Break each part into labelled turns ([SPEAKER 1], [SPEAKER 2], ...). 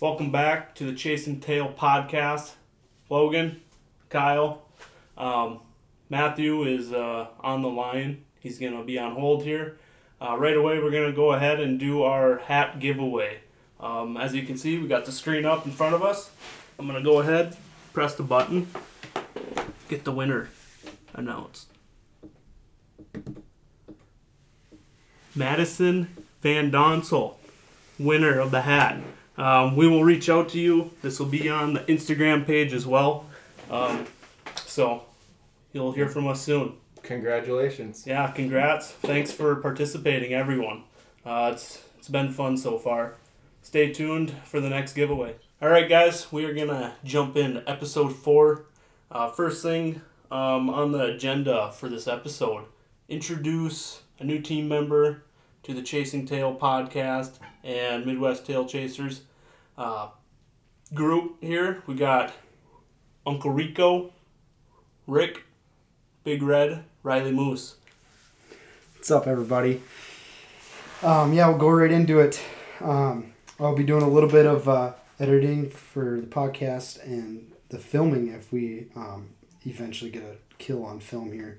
[SPEAKER 1] Welcome back to the Chasing Tail podcast. Logan, Kyle, um, Matthew is uh, on the line. He's going to be on hold here. Uh, right away, we're going to go ahead and do our hat giveaway. Um, as you can see, we got the screen up in front of us. I'm going to go ahead, press the button, get the winner announced. Madison Van Donsel, winner of the hat. Um, we will reach out to you. This will be on the Instagram page as well. Um, so you'll hear from us soon.
[SPEAKER 2] Congratulations.
[SPEAKER 1] Yeah, congrats. Thanks for participating, everyone. Uh, it's it's been fun so far. Stay tuned for the next giveaway. All right, guys, we are gonna jump in episode four. Uh, first thing um, on the agenda for this episode: introduce a new team member to the Chasing Tail podcast and Midwest Tail Chasers uh, group. Here we got Uncle Rico, Rick, Big Red, Riley Moose.
[SPEAKER 3] What's up, everybody? Um, yeah, we'll go right into it. Um, I'll be doing a little bit of uh, editing for the podcast and the filming if we um, eventually get a kill on film here.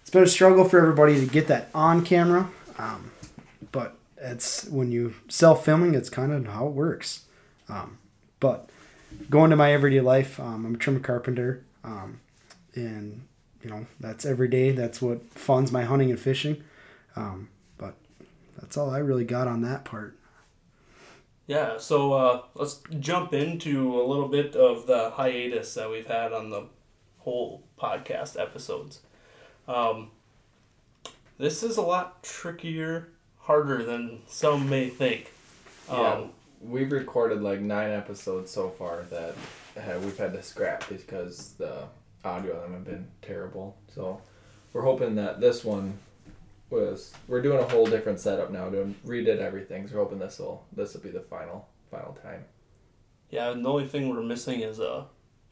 [SPEAKER 3] It's been a struggle for everybody to get that on camera, um, but it's when you self filming, it's kind of how it works. Um, but going to my everyday life, um, I'm a trimmer carpenter, um, and you know that's every day. That's what funds my hunting and fishing. Um, but that's all I really got on that part.
[SPEAKER 1] Yeah, so uh, let's jump into a little bit of the hiatus that we've had on the whole podcast episodes. Um, this is a lot trickier, harder than some may think. Um,
[SPEAKER 2] Yeah, we've recorded like nine episodes so far that uh, we've had to scrap because the audio of them have been terrible. So we're hoping that this one was we're doing a whole different setup now, doing redid everything. So we're hoping this will this will be the final final time.
[SPEAKER 1] Yeah, and the only thing we're missing is a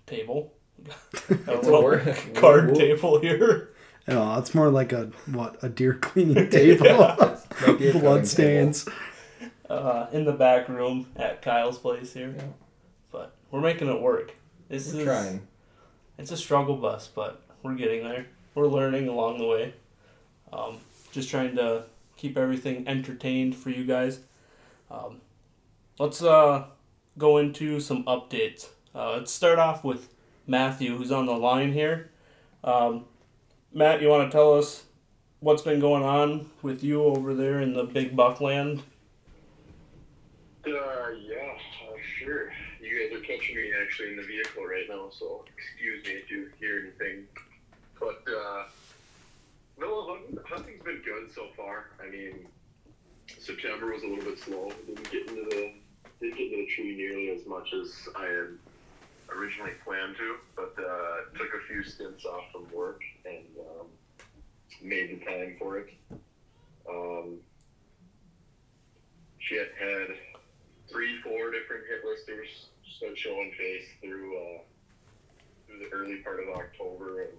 [SPEAKER 1] table. a
[SPEAKER 2] It's a work-
[SPEAKER 1] card
[SPEAKER 2] whoop, whoop.
[SPEAKER 1] table here.
[SPEAKER 3] You know, it's more like a what a deer cleaning table,
[SPEAKER 2] Might be a cutting
[SPEAKER 3] blood stains.
[SPEAKER 1] Uh, in the back room at Kyle's place here.
[SPEAKER 2] Yeah.
[SPEAKER 1] But we're making it work. This
[SPEAKER 2] We're trying.
[SPEAKER 1] it's a struggle bus, but we're getting there. We're learning along the way. Um, just trying to keep everything entertained for you guys. Um, let's uh, go into some updates. Uh, let's start off with Matthew, who's on the line here. Um, Matt, you want to tell us what's been going on with you over there in the Big Buckland?
[SPEAKER 4] Uh, yeah, uh, sure. You guys are catching me actually in the vehicle right now, so excuse me if you hear anything. But, uh, no, hunting, hunting's been good so far. I mean, September was a little bit slow. Didn't get into the didn't get into the tree nearly as much as I had originally planned to, but uh, took a few stints off from work and um, made the time for it. Um, shit had three, four different hit listers start showing face through uh, through the early part of October and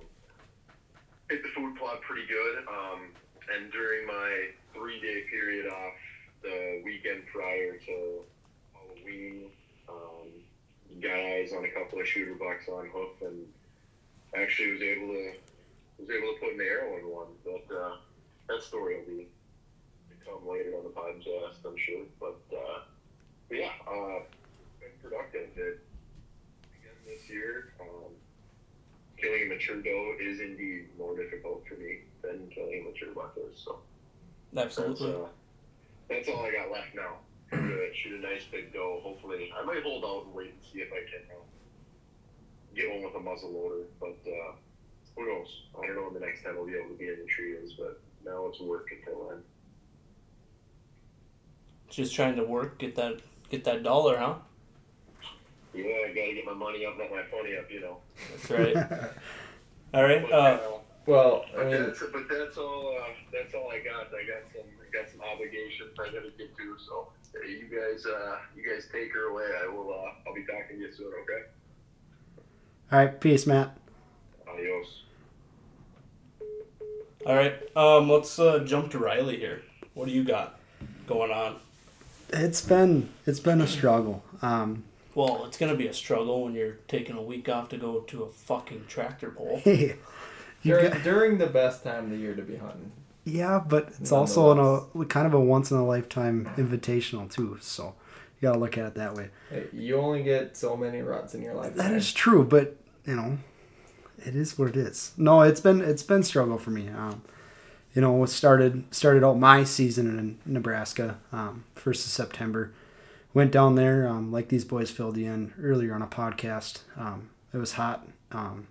[SPEAKER 4] hit the food plot pretty good. Um, and during my three day period off the weekend prior to Halloween, um, got eyes on a couple of shooter bucks on hoof and actually was able to was able to put an arrow in one. But uh, that story will be come later on the podcast, I'm sure. But, uh, but yeah, uh, been productive. It, again this year, um, killing a mature doe is indeed more difficult for me than killing a mature buck is. So that's,
[SPEAKER 1] Absolutely.
[SPEAKER 4] uh, that's all I got left now. Shoot a nice big doe. Hopefully, I might hold out and wait and see if I can uh, get one with a muzzle loader. But uh, who knows? I don't know when the next time I'll be able to be in the tree is, but now it's work until then.
[SPEAKER 1] Just trying to work, get that get that dollar, huh?
[SPEAKER 4] Yeah, I gotta get my money up, not my funny up, you know.
[SPEAKER 1] That's right. All right.
[SPEAKER 4] But,
[SPEAKER 1] Uh,
[SPEAKER 4] uh,
[SPEAKER 2] Well, I
[SPEAKER 4] but
[SPEAKER 2] mean,
[SPEAKER 4] that's but that's all. Uh, that's all I got. I got some. I got some obligations I gotta get to. So hey, you guys, uh, you guys take her away. I will. Uh, I'll be talking to you soon. Okay.
[SPEAKER 3] All right, peace, Matt.
[SPEAKER 4] Adios.
[SPEAKER 1] all right. Um, let's uh, jump to Riley here. What do you got going on?
[SPEAKER 3] It's been it's been a struggle. Um,
[SPEAKER 1] Well, it's gonna be a struggle when you're taking a week off to go to a fucking tractor pull.
[SPEAKER 3] you
[SPEAKER 2] During,
[SPEAKER 3] got,
[SPEAKER 2] during the best time of the year to be hunting.
[SPEAKER 3] yeah, but it's also in a kind of a once in a lifetime invitational too. So you gotta look at it that way.
[SPEAKER 2] Hey, you only get so many ruts in your life.
[SPEAKER 3] That is true, but you know, it is what it is. No, it's been it's been struggle for me. Um, you know, it started started out my season in Nebraska, um, first of September. Went down there, um, like these boys filled you in earlier on a podcast. Um, it was hot. Um,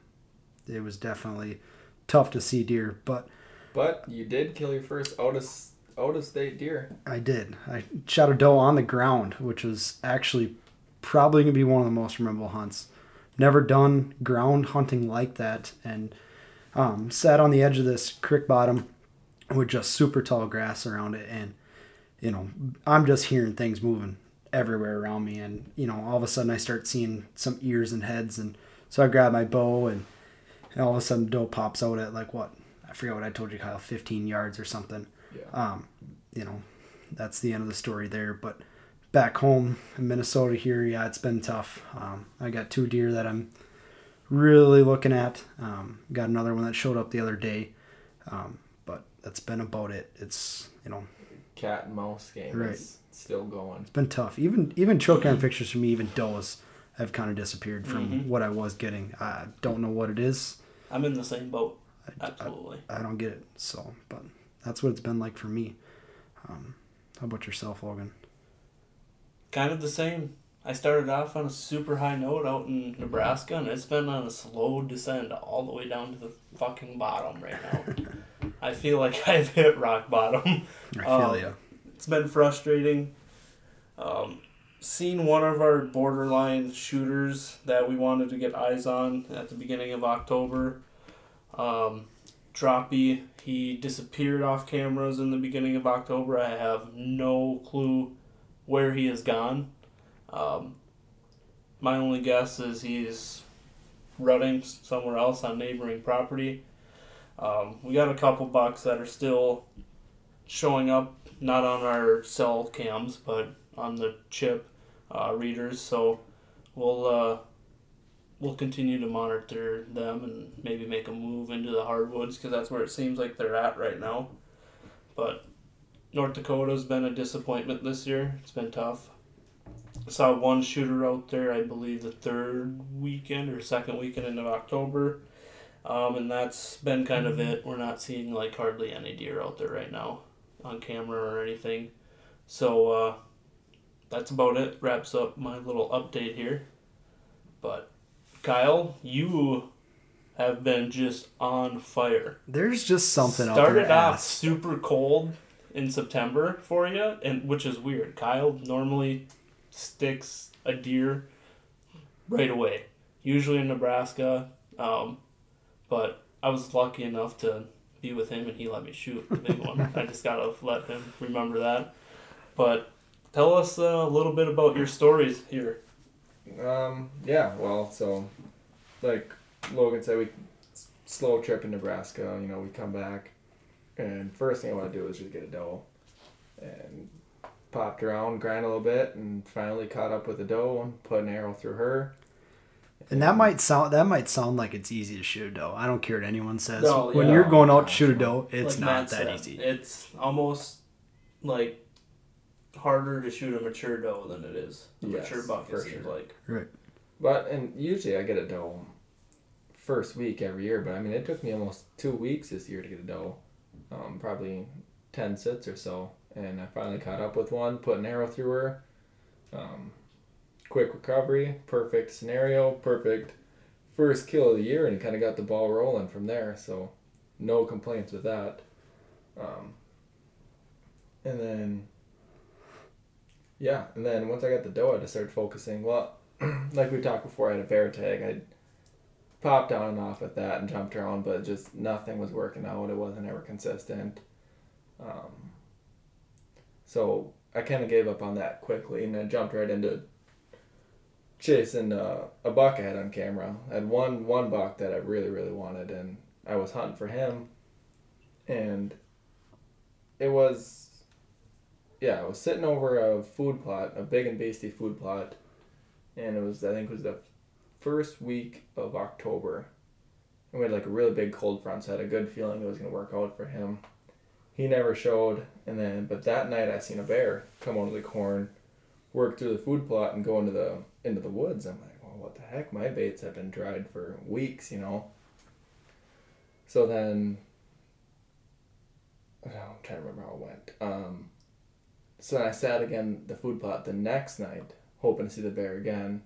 [SPEAKER 3] it was definitely tough to see deer, but
[SPEAKER 2] But you did kill your first out of out of state deer.
[SPEAKER 3] I did. I shot a doe on the ground, which was actually probably gonna be one of the most memorable hunts. Never done ground hunting like that, and um, sat on the edge of this creek bottom with just super tall grass around it, and you know I'm just hearing things moving everywhere around me, and you know all of a sudden I start seeing some ears and heads, and so I grab my bow, and, and all of a sudden doe pops out at like what I forget what I told you, Kyle, 15 yards or something.
[SPEAKER 2] Yeah.
[SPEAKER 3] Um, you know, that's the end of the story there. But back home in Minnesota here, yeah, it's been tough. Um, I got two deer that I'm really looking at. Um, got another one that showed up the other day. Um, that's been about it. It's, you know,
[SPEAKER 2] Cat and mouse game
[SPEAKER 3] Right.
[SPEAKER 2] is still going.
[SPEAKER 3] it's been tough. Even even trail cam pictures for me, even does have kind of disappeared from
[SPEAKER 1] Mhm.
[SPEAKER 3] what I was getting. I don't know what it is.
[SPEAKER 1] I'm in the same boat.
[SPEAKER 3] I, I,
[SPEAKER 1] Absolutely.
[SPEAKER 3] I don't get it. So, but that's what it's been like for me. Um, how about yourself, Logan?
[SPEAKER 1] Kind of the same. I started off on a super high note out in Nebraska, and it's been on a slow descent all the way down to the fucking bottom right now. I feel like I've hit rock bottom.
[SPEAKER 3] I feel
[SPEAKER 1] Um,
[SPEAKER 3] you.
[SPEAKER 1] It's been frustrating. Um, seen one of our borderline shooters that we wanted to get eyes on at the beginning of October. Um, Droppy, he disappeared off cameras in the beginning of October. I have no clue where he has gone. Um, my only guess is he's rutting somewhere else on neighboring property. Um, we got a couple bucks that are still showing up, not on our cell cams, but on the chip uh, readers. So we'll uh, we'll continue to monitor them and maybe make a move into the hardwoods because that's where it seems like they're at right now. But North Dakota's been a disappointment this year. It's been tough. Saw one shooter out there, I believe the third weekend or second weekend of October. Um, and that's been kind of it. We're not seeing like hardly any deer out there right now on camera or anything. So uh, that's about it. Wraps up my little update here. But Kyle, you have been just on fire.
[SPEAKER 3] There's just something out
[SPEAKER 1] Started off
[SPEAKER 3] ass.
[SPEAKER 1] super cold in September for you, and which is weird. Kyle normally sticks a deer right away, usually in Nebraska. Um, but I was lucky enough to be with him, and he let me shoot the big one. I just gotta let him remember that. But tell us uh, a little bit about your stories here.
[SPEAKER 2] Um, yeah, well, so like Logan said, we slow trip in Nebraska. You know, we come back, and first thing I want to do is just get a doe, and popped around, grind a little bit, and finally caught up with a doe and put an arrow through her.
[SPEAKER 3] And that might sound that might sound like it's easy to shoot a doe. I don't care what anyone says.
[SPEAKER 1] No,
[SPEAKER 3] when
[SPEAKER 1] yeah.
[SPEAKER 3] you're going out to shoot a doe, it's
[SPEAKER 1] Like
[SPEAKER 3] not
[SPEAKER 1] Matt
[SPEAKER 3] that
[SPEAKER 1] said,
[SPEAKER 3] easy.
[SPEAKER 1] It's almost like harder to shoot a mature doe than it is a
[SPEAKER 2] Yes,
[SPEAKER 1] mature buck. It seems
[SPEAKER 2] sure.
[SPEAKER 1] like. Right.
[SPEAKER 2] But and usually I get a doe first week every year, but I mean it took me almost two weeks this year to get a doe, um, probably ten sits or so, and I finally caught up with one, put an arrow through her, um, quick recovery, perfect scenario, perfect first kill of the year, and he kind of got the ball rolling from there. So no complaints with that. Um, and then yeah, and then once I got the doe, I just started focusing. Well, like we talked before, I had a bear tag. I popped on and off with that and jumped around, but just nothing was working out. It wasn't ever consistent. Um, so I kind of gave up on that quickly and then jumped right into chasing uh, a buck I had on camera. I had one one buck that I really really wanted, and I was hunting for him, and it was yeah, I was sitting over a food plot, a Big N Beasty food plot, and it was I think it was the first week of October. And we had like a really big cold front, so I had a good feeling it was gonna work out for him. He never showed, and then but that night I seen a bear come out of the corn, work through the food plot, and go into the into the woods. I'm like, well, what the heck? My baits have been dried for weeks, you know. So then, oh, I'm trying to remember how it went. Um, so then I sat again the food plot the next night, hoping to see the bear again,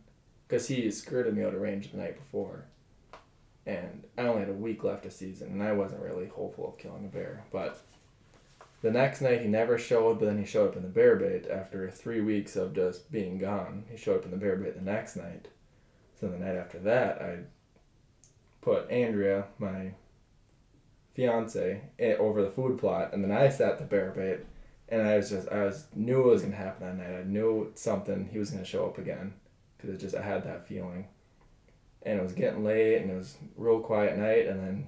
[SPEAKER 2] because he skirted me out of range the night before. And I only had a week left of season, and I wasn't really hopeful of killing a bear. But the next night he never showed, but then he showed up in the bear bait after three weeks of just being gone. He showed up in the bear bait the next night. So the night after that, I put Andrea, my fiance, over the food plot, and then I sat the bear bait, and I was just I was knew it was gonna happen that night. I knew something he was gonna show up again, because it just I had that feeling. And it was getting late, and it was real quiet night, and then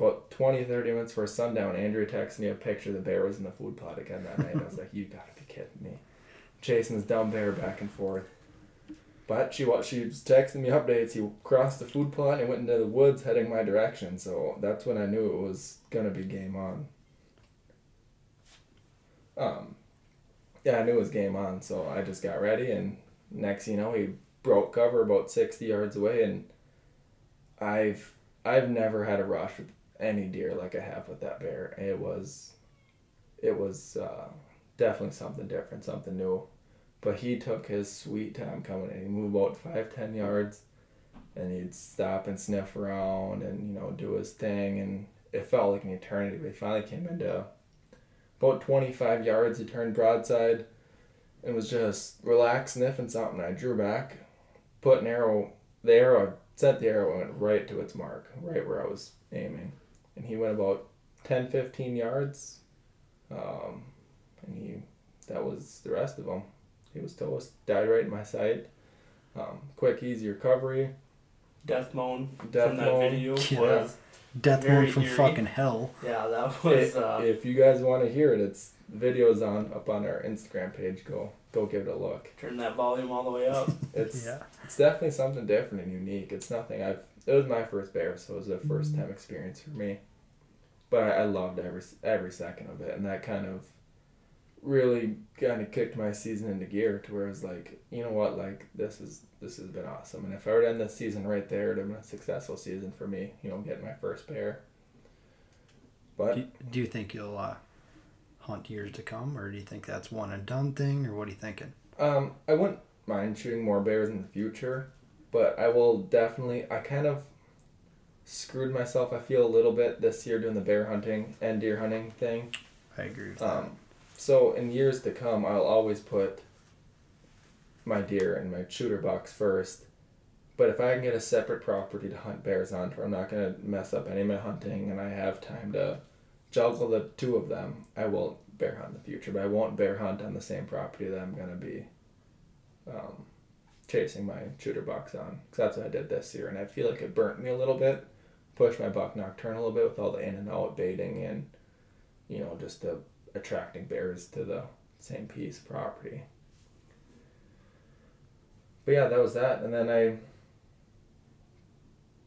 [SPEAKER 2] about 20, 30 minutes for sundown, Andrea texts me a picture. of The bear was in the food plot again that night. I was like, "You gotta be kidding me!" Chasing this dumb bear back and forth. But she wa- she was texting me updates. He crossed the food plot and went into the woods, heading my direction. So that's when I knew it was gonna be game on. Um, yeah, I knew it was game on. So I just got ready, and next, you know, he broke cover about sixty yards away, and I've I've never had a rush with any deer like I have with that bear. It was, it was uh, definitely something different, something new. But he took his sweet time coming in. He moved about five, ten yards, and he'd stop and sniff around and you know do his thing. And it felt like an eternity. But he finally came into about twenty five yards. He turned broadside, and was just relaxed sniffing something. I drew back, put an arrow. The arrow sent the arrow went right to its mark, right where I was aiming, and he went about 10, 15 yards. Um, and he that was the rest of him. He was toast, died right in my sight. Um, quick, easy recovery.
[SPEAKER 1] Death moan
[SPEAKER 2] Death
[SPEAKER 1] from that
[SPEAKER 2] moan.
[SPEAKER 1] video
[SPEAKER 3] Yeah.
[SPEAKER 1] was
[SPEAKER 3] Death
[SPEAKER 1] Very
[SPEAKER 3] moon from
[SPEAKER 1] eerie.
[SPEAKER 3] fucking hell.
[SPEAKER 1] yeah that was
[SPEAKER 2] If,
[SPEAKER 1] uh,
[SPEAKER 2] if you guys want to hear it, it's videos on up on our Instagram page. Go go give it a look.
[SPEAKER 1] turn that volume all the way up.
[SPEAKER 2] It's
[SPEAKER 3] Yeah.
[SPEAKER 2] it's definitely something different and unique. It's nothing I've. It was my first bear, so it was a first time experience for me. But I, I loved every every second of it, and that kind of really kind of kicked my season into gear to where I was like, you know what, like this is this has been awesome, and if I were to end this season right there, it'd have been a successful season for me. You know, getting my first bear. But
[SPEAKER 3] Do, do you think you'll uh, hunt years to come, or do you think that's one and done thing, or what are you thinking?
[SPEAKER 2] Um, I wouldn't mind shooting more bears in the future, but I will definitely. I kind of screwed myself. I feel a little bit this year doing the bear hunting and deer hunting thing.
[SPEAKER 3] I agree.
[SPEAKER 2] Um, so in years to come, I'll always put my deer and my shooter box first. But if I can get a separate property to hunt bears on, where I'm not gonna mess up any of my hunting, and I have time to juggle the two of them, I will bear hunt in the future. But I won't bear hunt on the same property that I'm gonna be um, chasing my shooter box on. Cause that's what I did this year, and I feel like it burnt me a little bit. Pushed my buck nocturnal a little bit with all the in and out baiting and you know just the attracting bears to the same piece of property. But yeah, that was that, and then I.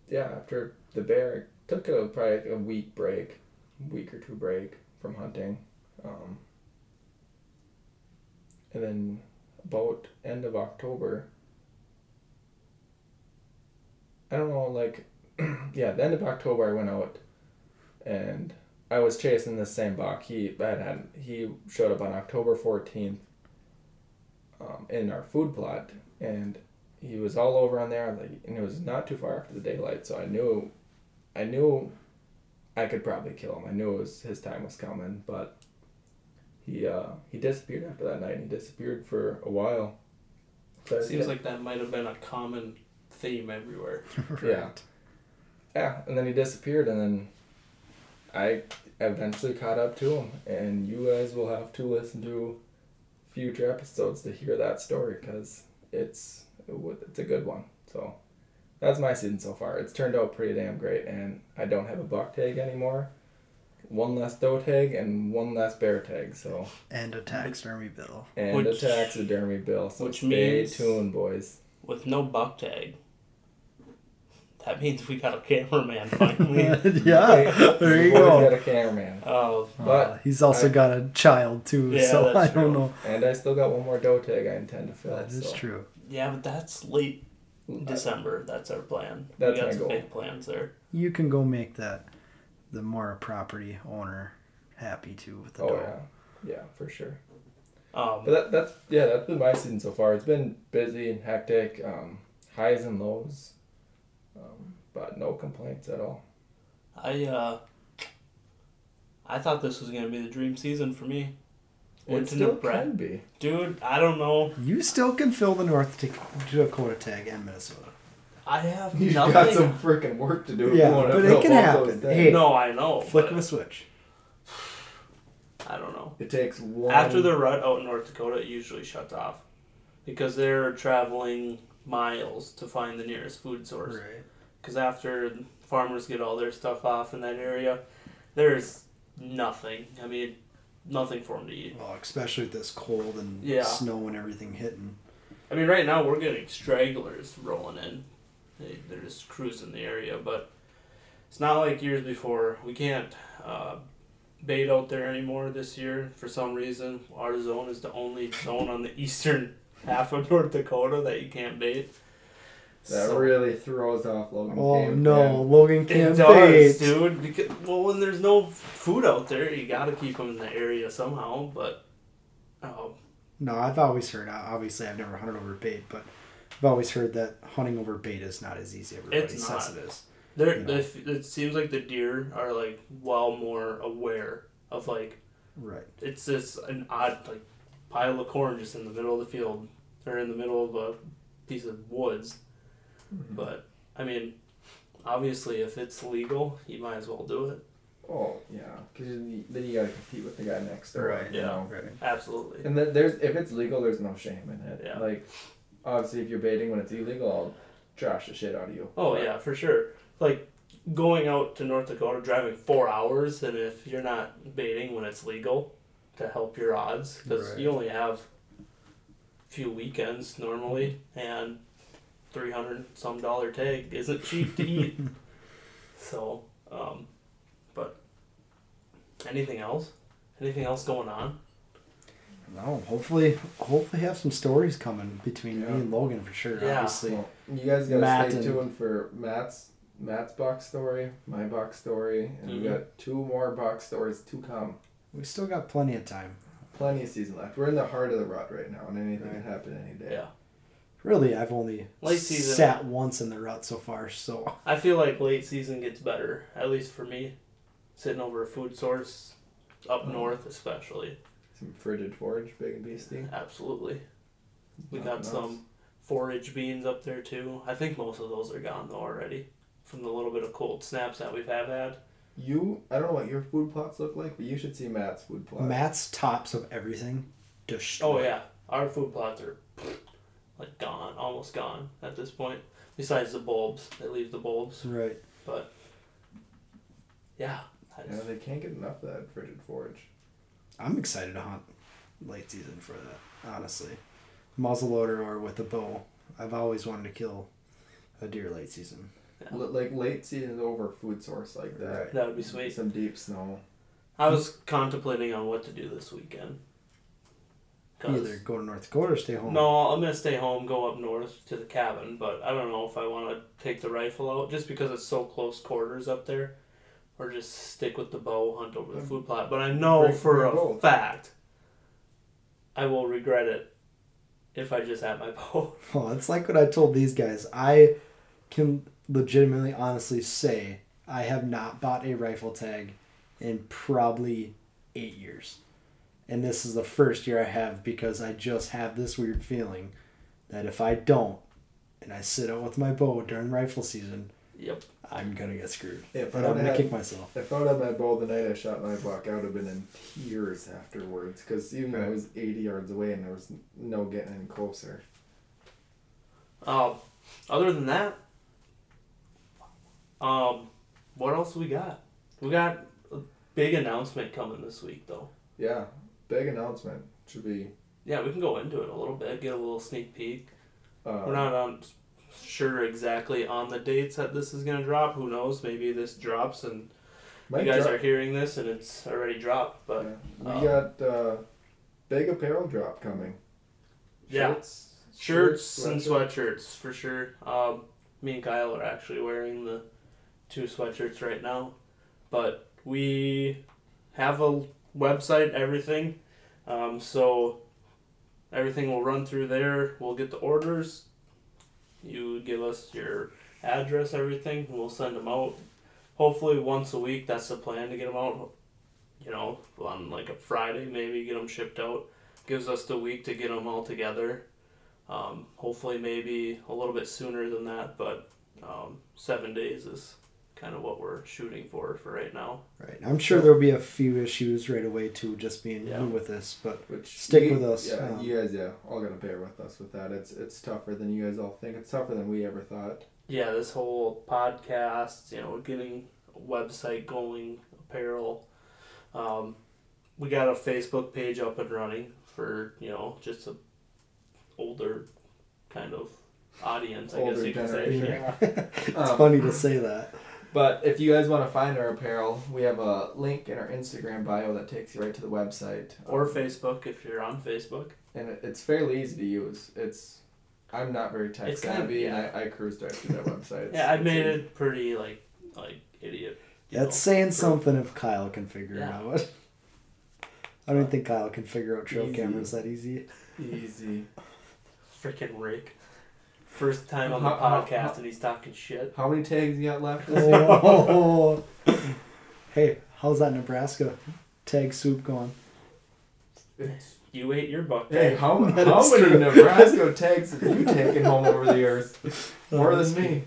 [SPEAKER 2] Yeah, after the bear, I took a probably a week break, week or two break from hunting, um, and then about end of October. I don't know, like, yeah, the end of October I went out, and I was chasing the same buck. He I had he showed up on October fourteenth. Um, in our food plot, and he was all over on there. Like, and it was not too far after the daylight, so I knew, I knew, I could probably kill him. I knew it was his time was coming, but he uh, he disappeared after that night. He disappeared for a while. So I
[SPEAKER 1] Seems
[SPEAKER 2] get-
[SPEAKER 1] like that might have been a common theme everywhere.
[SPEAKER 3] right.
[SPEAKER 2] yeah. Yeah, and then he disappeared, and then I eventually caught up to him, and you guys will have to listen to future episodes to hear that story because it's it's a good one. So that's my season so far. It's turned out pretty damn great, and I don't have a buck tag anymore one less doe tag and one less bear tag. So
[SPEAKER 3] And a taxidermy bill.
[SPEAKER 2] and
[SPEAKER 1] Which-
[SPEAKER 2] a taxidermy bill. So
[SPEAKER 1] which
[SPEAKER 2] stay
[SPEAKER 1] means-
[SPEAKER 2] tuned, boys.
[SPEAKER 1] With no buck tag. That means we got a cameraman finally.
[SPEAKER 3] yeah, there you
[SPEAKER 2] Boys
[SPEAKER 3] go.
[SPEAKER 2] got a cameraman,
[SPEAKER 1] Oh,
[SPEAKER 2] But
[SPEAKER 3] Uh, he's also
[SPEAKER 2] I-
[SPEAKER 3] got a child too,
[SPEAKER 1] Yeah,
[SPEAKER 3] so I
[SPEAKER 1] that's
[SPEAKER 3] don't
[SPEAKER 1] true.
[SPEAKER 3] know.
[SPEAKER 2] and I still got one more doe tag I intend to fill.
[SPEAKER 3] That is
[SPEAKER 2] so.
[SPEAKER 3] true.
[SPEAKER 1] yeah, but that's late
[SPEAKER 2] I-
[SPEAKER 1] December. That's our plan.
[SPEAKER 2] That's
[SPEAKER 1] we got
[SPEAKER 2] my
[SPEAKER 1] some
[SPEAKER 2] goal.
[SPEAKER 1] big plans there.
[SPEAKER 3] You can go make that the more property owner happy too with the
[SPEAKER 2] Oh
[SPEAKER 3] dog.
[SPEAKER 2] yeah, yeah, for sure.
[SPEAKER 1] Um,
[SPEAKER 2] But that, that's yeah, that's been my season so far. It's been busy and hectic, um, highs and lows, but no complaints at all.
[SPEAKER 1] I uh, I thought this was gonna be the dream season for me. Went
[SPEAKER 2] it
[SPEAKER 1] to
[SPEAKER 2] still
[SPEAKER 1] Nebraska.
[SPEAKER 2] can be.
[SPEAKER 1] Dude, I don't know.
[SPEAKER 3] You still can fill the North Dak- Dakota tag and Minnesota.
[SPEAKER 1] I have
[SPEAKER 2] You've
[SPEAKER 1] nothing.
[SPEAKER 2] got some freaking work to do. if
[SPEAKER 3] Yeah,
[SPEAKER 2] you
[SPEAKER 3] but it can happen. Hey.
[SPEAKER 1] No, I know.
[SPEAKER 3] Flick of a switch.
[SPEAKER 1] I don't know.
[SPEAKER 2] It takes one.
[SPEAKER 1] After the rut out in North Dakota, it usually shuts off because they're traveling miles to find the nearest food source.
[SPEAKER 3] Right.
[SPEAKER 1] Because after farmers get all their stuff off in that area, there's nothing. I mean, nothing for them to eat.
[SPEAKER 3] Well, especially with this cold and
[SPEAKER 1] Yeah.
[SPEAKER 3] snow and everything hitting.
[SPEAKER 1] I mean, right now we're getting stragglers rolling in. They, they're just cruising the area, but it's not like years before. We can't uh, bait out there anymore this year for some reason. Our zone is the only zone on the eastern half of North Dakota that you can't bait.
[SPEAKER 2] That
[SPEAKER 1] So-
[SPEAKER 2] really throws off Logan.
[SPEAKER 3] Oh
[SPEAKER 2] Camp,
[SPEAKER 3] no,
[SPEAKER 2] man.
[SPEAKER 3] Logan
[SPEAKER 1] It
[SPEAKER 3] can't
[SPEAKER 1] does,
[SPEAKER 3] bait.
[SPEAKER 1] dude. Because, well, when there's no food out there, you got to keep them in the area somehow. But oh,
[SPEAKER 3] No, I've always heard. Obviously, I've never hunted over bait, but I've always heard that hunting over bait is not as easy. as Everybody
[SPEAKER 1] It's
[SPEAKER 3] says
[SPEAKER 1] not.
[SPEAKER 3] it is.
[SPEAKER 1] there,
[SPEAKER 3] You know.
[SPEAKER 1] it, it seems like the deer are like well more aware of like
[SPEAKER 3] Right.
[SPEAKER 1] it's just an odd like pile of corn just in the middle of the field or in the middle of a piece of woods. But I mean, obviously, if it's legal, you might as well do it.
[SPEAKER 2] Oh yeah, because then you gotta compete with the guy next door.
[SPEAKER 3] Right,
[SPEAKER 2] You
[SPEAKER 1] yeah.
[SPEAKER 2] know?
[SPEAKER 3] Right.
[SPEAKER 1] Absolutely.
[SPEAKER 2] And then there's if it's legal, there's no shame in it.
[SPEAKER 1] Yeah.
[SPEAKER 2] Like, obviously, if you're baiting when it's illegal, I'll trash the shit out of you.
[SPEAKER 1] Oh
[SPEAKER 2] But-
[SPEAKER 1] yeah, for sure. Like going out to North Dakota, driving four hours, and if you're not baiting when it's legal, to help your odds, because
[SPEAKER 3] Right.
[SPEAKER 1] you only have a few weekends normally, and three hundred some dollar tag isn't cheap to eat. so, um, but anything else? Anything else going on?
[SPEAKER 3] No, hopefully, hopefully have some stories coming between
[SPEAKER 2] Yeah.
[SPEAKER 3] me and Logan for sure.
[SPEAKER 1] Yeah.
[SPEAKER 3] Obviously,
[SPEAKER 2] Well, you guys gotta
[SPEAKER 3] Matt
[SPEAKER 2] stay
[SPEAKER 3] and-
[SPEAKER 2] tuned for Matt's Matt's box story, my box story, and
[SPEAKER 1] Mhm.
[SPEAKER 2] we got two more box stories to come.
[SPEAKER 3] we still got plenty of time.
[SPEAKER 2] Plenty of season left. We're in the heart of the rut right now, and anything
[SPEAKER 3] Right.
[SPEAKER 2] can happen any day.
[SPEAKER 1] Yeah,
[SPEAKER 3] Really, I've only
[SPEAKER 1] Late season.
[SPEAKER 3] sat once in the rut so far. So
[SPEAKER 1] I feel like late season gets better, at least for me. Sitting over a food source, up
[SPEAKER 2] Mhm.
[SPEAKER 1] north especially.
[SPEAKER 2] Some frigid forage, Big N Beasty.
[SPEAKER 1] Absolutely. We
[SPEAKER 2] Nothing
[SPEAKER 1] got
[SPEAKER 2] else.
[SPEAKER 1] some forage beans up there too. I think most of those are gone though already. From the little bit of cold snaps that we've have had.
[SPEAKER 2] You, I don't know what your food plots look like, but you should see Matt's food plot.
[SPEAKER 3] Matt's tops of everything destroyed.
[SPEAKER 1] Oh yeah. Our food plots are like gone, almost gone at this point. Besides the bulbs. They leave the bulbs.
[SPEAKER 3] Right.
[SPEAKER 1] Yeah. I
[SPEAKER 2] Yeah,
[SPEAKER 1] just-
[SPEAKER 2] they can't get enough of that frigid forage.
[SPEAKER 3] I'm excited to hunt late season for that. Honestly, muzzleloader or with a bow. I've always wanted to kill a deer late season.
[SPEAKER 1] Yeah.
[SPEAKER 2] L- like late season over food source like that.
[SPEAKER 3] Right.
[SPEAKER 1] that would be sweet.
[SPEAKER 2] Some deep snow.
[SPEAKER 1] I was contemplating on what to do this weekend.
[SPEAKER 3] Either go to North Dakota or stay home.
[SPEAKER 1] No, I'm gonna stay home, go up north to the cabin, but I don't know if I want to take the rifle out just because it's so close quarters up there, or just stick with the bow, hunt over the
[SPEAKER 2] Yeah.
[SPEAKER 1] food plot. But I know for a
[SPEAKER 2] both.
[SPEAKER 1] fact, I will regret it if I just have my bow.
[SPEAKER 3] Well, it's like what I told these guys. I can legitimately, honestly say I have not bought a rifle tag in probably eight years. And this is the first year I have because I just have this weird feeling that if I don't and I sit out with my bow during rifle season,
[SPEAKER 1] Yep.
[SPEAKER 3] I'm gonna get screwed.
[SPEAKER 2] If I
[SPEAKER 3] And I'm gonna
[SPEAKER 2] have
[SPEAKER 3] kick myself.
[SPEAKER 2] If I would have my bow the night I shot my buck, I would have been in tears afterwards. Because even though I was 80 yards away and there was no getting any closer.
[SPEAKER 1] Um, other than that, um, what else we got? We got a big announcement coming this week, though.
[SPEAKER 2] Yeah, big announcement. Should be.
[SPEAKER 1] Yeah, we can go into it a little bit, get a little sneak peek.
[SPEAKER 2] Uh,
[SPEAKER 1] We're not on sure exactly on the dates that this is gonna drop. Who knows? Maybe this drops and you guys
[SPEAKER 2] drop-
[SPEAKER 1] are hearing this and it's already dropped. But
[SPEAKER 2] yeah.
[SPEAKER 1] um,
[SPEAKER 2] We got uh, big apparel drop coming.
[SPEAKER 1] Yeah.
[SPEAKER 2] Shirts,
[SPEAKER 1] shirts and
[SPEAKER 2] sweatshirts.
[SPEAKER 1] sweatshirts for sure. Um, me and Kyle are actually wearing the two sweatshirts right now, but we have a website, everything. Um, so everything will run through there. We'll get the orders. You give us your address, everything. We'll send them out. Hopefully once a week. That's the plan to get them out. You know, on like a Friday, maybe get them shipped out. Gives us the week to get them all together. Um, hopefully, maybe a little bit sooner than that, but um, seven days is kind of what we're shooting for for right now.
[SPEAKER 3] Right. I'm sure there'll be a few issues right away too, just being
[SPEAKER 1] Yeah.
[SPEAKER 3] new with this, but
[SPEAKER 2] Which
[SPEAKER 3] Stick
[SPEAKER 2] you-
[SPEAKER 3] with us,
[SPEAKER 2] Yeah,
[SPEAKER 3] um,
[SPEAKER 2] you guys, yeah, all gotta bear with us with that. It's it's tougher than you guys all think. It's tougher than we ever thought.
[SPEAKER 1] Yeah, this whole podcast, you know, getting a website going, apparel. Um, we got a Facebook page up and running for you know just a older kind of audience, I guess you could say. Yeah.
[SPEAKER 3] it's
[SPEAKER 2] Um,
[SPEAKER 3] funny to say that.
[SPEAKER 2] But if you guys want to find our apparel, we have a link in our Instagram bio that takes you right to the website.
[SPEAKER 1] Or
[SPEAKER 2] Um,
[SPEAKER 1] Facebook if you're on Facebook.
[SPEAKER 2] and it, it's fairly easy to use. It's I'm not very tech
[SPEAKER 1] It's kind of-
[SPEAKER 2] savvy,
[SPEAKER 1] yeah.
[SPEAKER 2] and I, I cruise right through that website. It's-
[SPEAKER 1] Yeah, I
[SPEAKER 2] it's
[SPEAKER 1] made
[SPEAKER 2] easy.
[SPEAKER 1] it pretty like like idiot. you
[SPEAKER 3] That's
[SPEAKER 1] know,
[SPEAKER 3] saying
[SPEAKER 1] for-
[SPEAKER 3] something if Kyle can figure
[SPEAKER 1] Yeah.
[SPEAKER 3] it out. I don't think Kyle can figure out trail
[SPEAKER 2] Easy.
[SPEAKER 3] cameras that easy.
[SPEAKER 2] easy.
[SPEAKER 1] Freaking Rick. First time on the
[SPEAKER 2] How- how-
[SPEAKER 1] podcast
[SPEAKER 2] how-
[SPEAKER 1] and he's talking shit.
[SPEAKER 2] How many tags you got left this year?
[SPEAKER 3] Oh. hey, how's that Nebraska tag soup going?
[SPEAKER 2] It's-
[SPEAKER 1] You ate your buck.
[SPEAKER 2] Hey, how,
[SPEAKER 3] That
[SPEAKER 2] how
[SPEAKER 3] is
[SPEAKER 2] many
[SPEAKER 3] true.
[SPEAKER 2] Nebraska tags have you taken home over the years? More than me.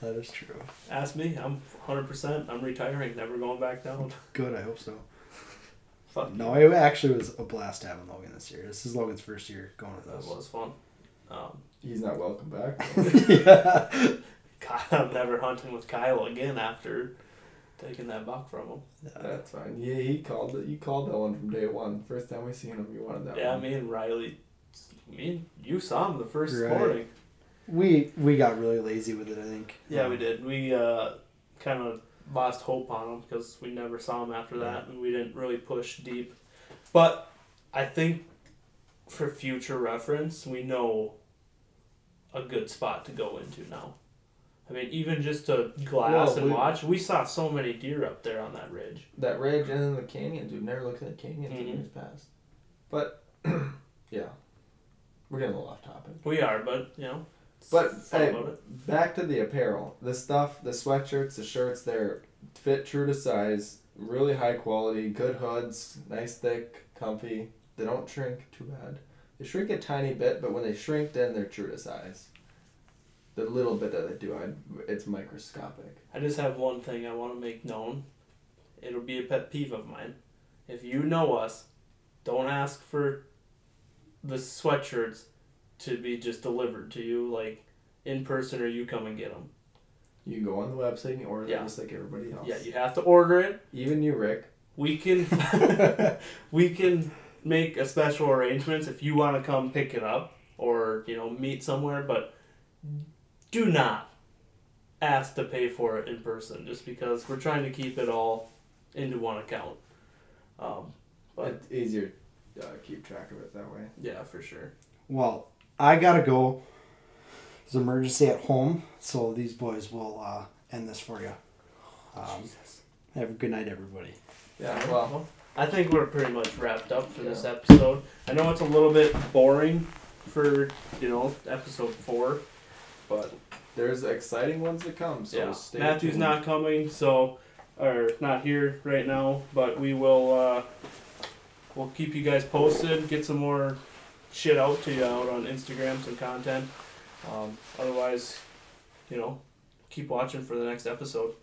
[SPEAKER 3] That is true.
[SPEAKER 1] Ask me. I'm 100%. I'm retiring. Never going back down.
[SPEAKER 3] Good, I hope so.
[SPEAKER 1] Fuck
[SPEAKER 3] No, it actually was a blast having Logan this year. This is Logan's first year going with
[SPEAKER 1] That
[SPEAKER 3] us.
[SPEAKER 1] was fun. Um,
[SPEAKER 2] He's not welcome back.
[SPEAKER 3] yeah.
[SPEAKER 1] Kyle, I'm never hunting with Kyle again after taking that buck from him.
[SPEAKER 2] That's fine. Yeah, he called it. You called that one from day one. First time we seen him, you wanted that
[SPEAKER 1] Yeah,
[SPEAKER 2] one.
[SPEAKER 1] me and Riley. Me and you saw him the first
[SPEAKER 3] Right.
[SPEAKER 1] morning.
[SPEAKER 3] We we got really lazy with it, I think.
[SPEAKER 1] Yeah, we did. We uh, kind of lost hope on him because we never saw him after that, and we didn't really push deep. But I think for future reference, we know a good spot to go into now. I mean, even just to glass
[SPEAKER 2] Well,
[SPEAKER 1] and
[SPEAKER 2] we-
[SPEAKER 1] watch, we saw so many deer up there on that ridge.
[SPEAKER 2] That ridge and then the canyons. We've never looked at canyons in
[SPEAKER 1] Mhm.
[SPEAKER 2] years past. But yeah, we're getting a little off topic.
[SPEAKER 1] We are, but you know,
[SPEAKER 2] But, hey. Back to the apparel. The stuff, the sweatshirts, the shirts, they're fit true to size, really high quality, good hoods, nice thick, comfy. They don't shrink too bad. They shrink a tiny bit, but when they shrink, then they're true to size. The little bit that they do, I, it's microscopic.
[SPEAKER 1] I just have one thing I want to make known. It'll be a pet peeve of mine. If you know us, don't ask for the sweatshirts to be just delivered to you like in person or you come and get them.
[SPEAKER 2] You can go on the website and you order
[SPEAKER 1] Yeah.
[SPEAKER 2] them just like everybody else.
[SPEAKER 1] Yeah, you have to order it.
[SPEAKER 2] Even you, Rick.
[SPEAKER 1] We can we can make a special arrangements if you want to come pick it up or, you know, meet somewhere, but do not ask to pay for it in person just because we're trying to keep it all into one account. Um, but
[SPEAKER 2] It's easier to uh, keep track of it that way.
[SPEAKER 1] yeah, for sure.
[SPEAKER 3] Well, I gotta go. There's an emergency at home, so these boys will uh, end this for you. Um, have a good night, everybody.
[SPEAKER 2] Yeah, well,
[SPEAKER 1] Well, I think we're pretty much wrapped up for this episode. I know it's a little bit boring for, you know, episode four, but
[SPEAKER 2] there's exciting ones to come, so
[SPEAKER 1] yeah,
[SPEAKER 2] stay
[SPEAKER 1] Matthew's
[SPEAKER 2] tuned.
[SPEAKER 1] not coming, so or not here right now, but we will uh, we'll keep you guys posted. Get some more shit out to you out on Instagram, some content. Um, otherwise, you know, keep watching for the next episode.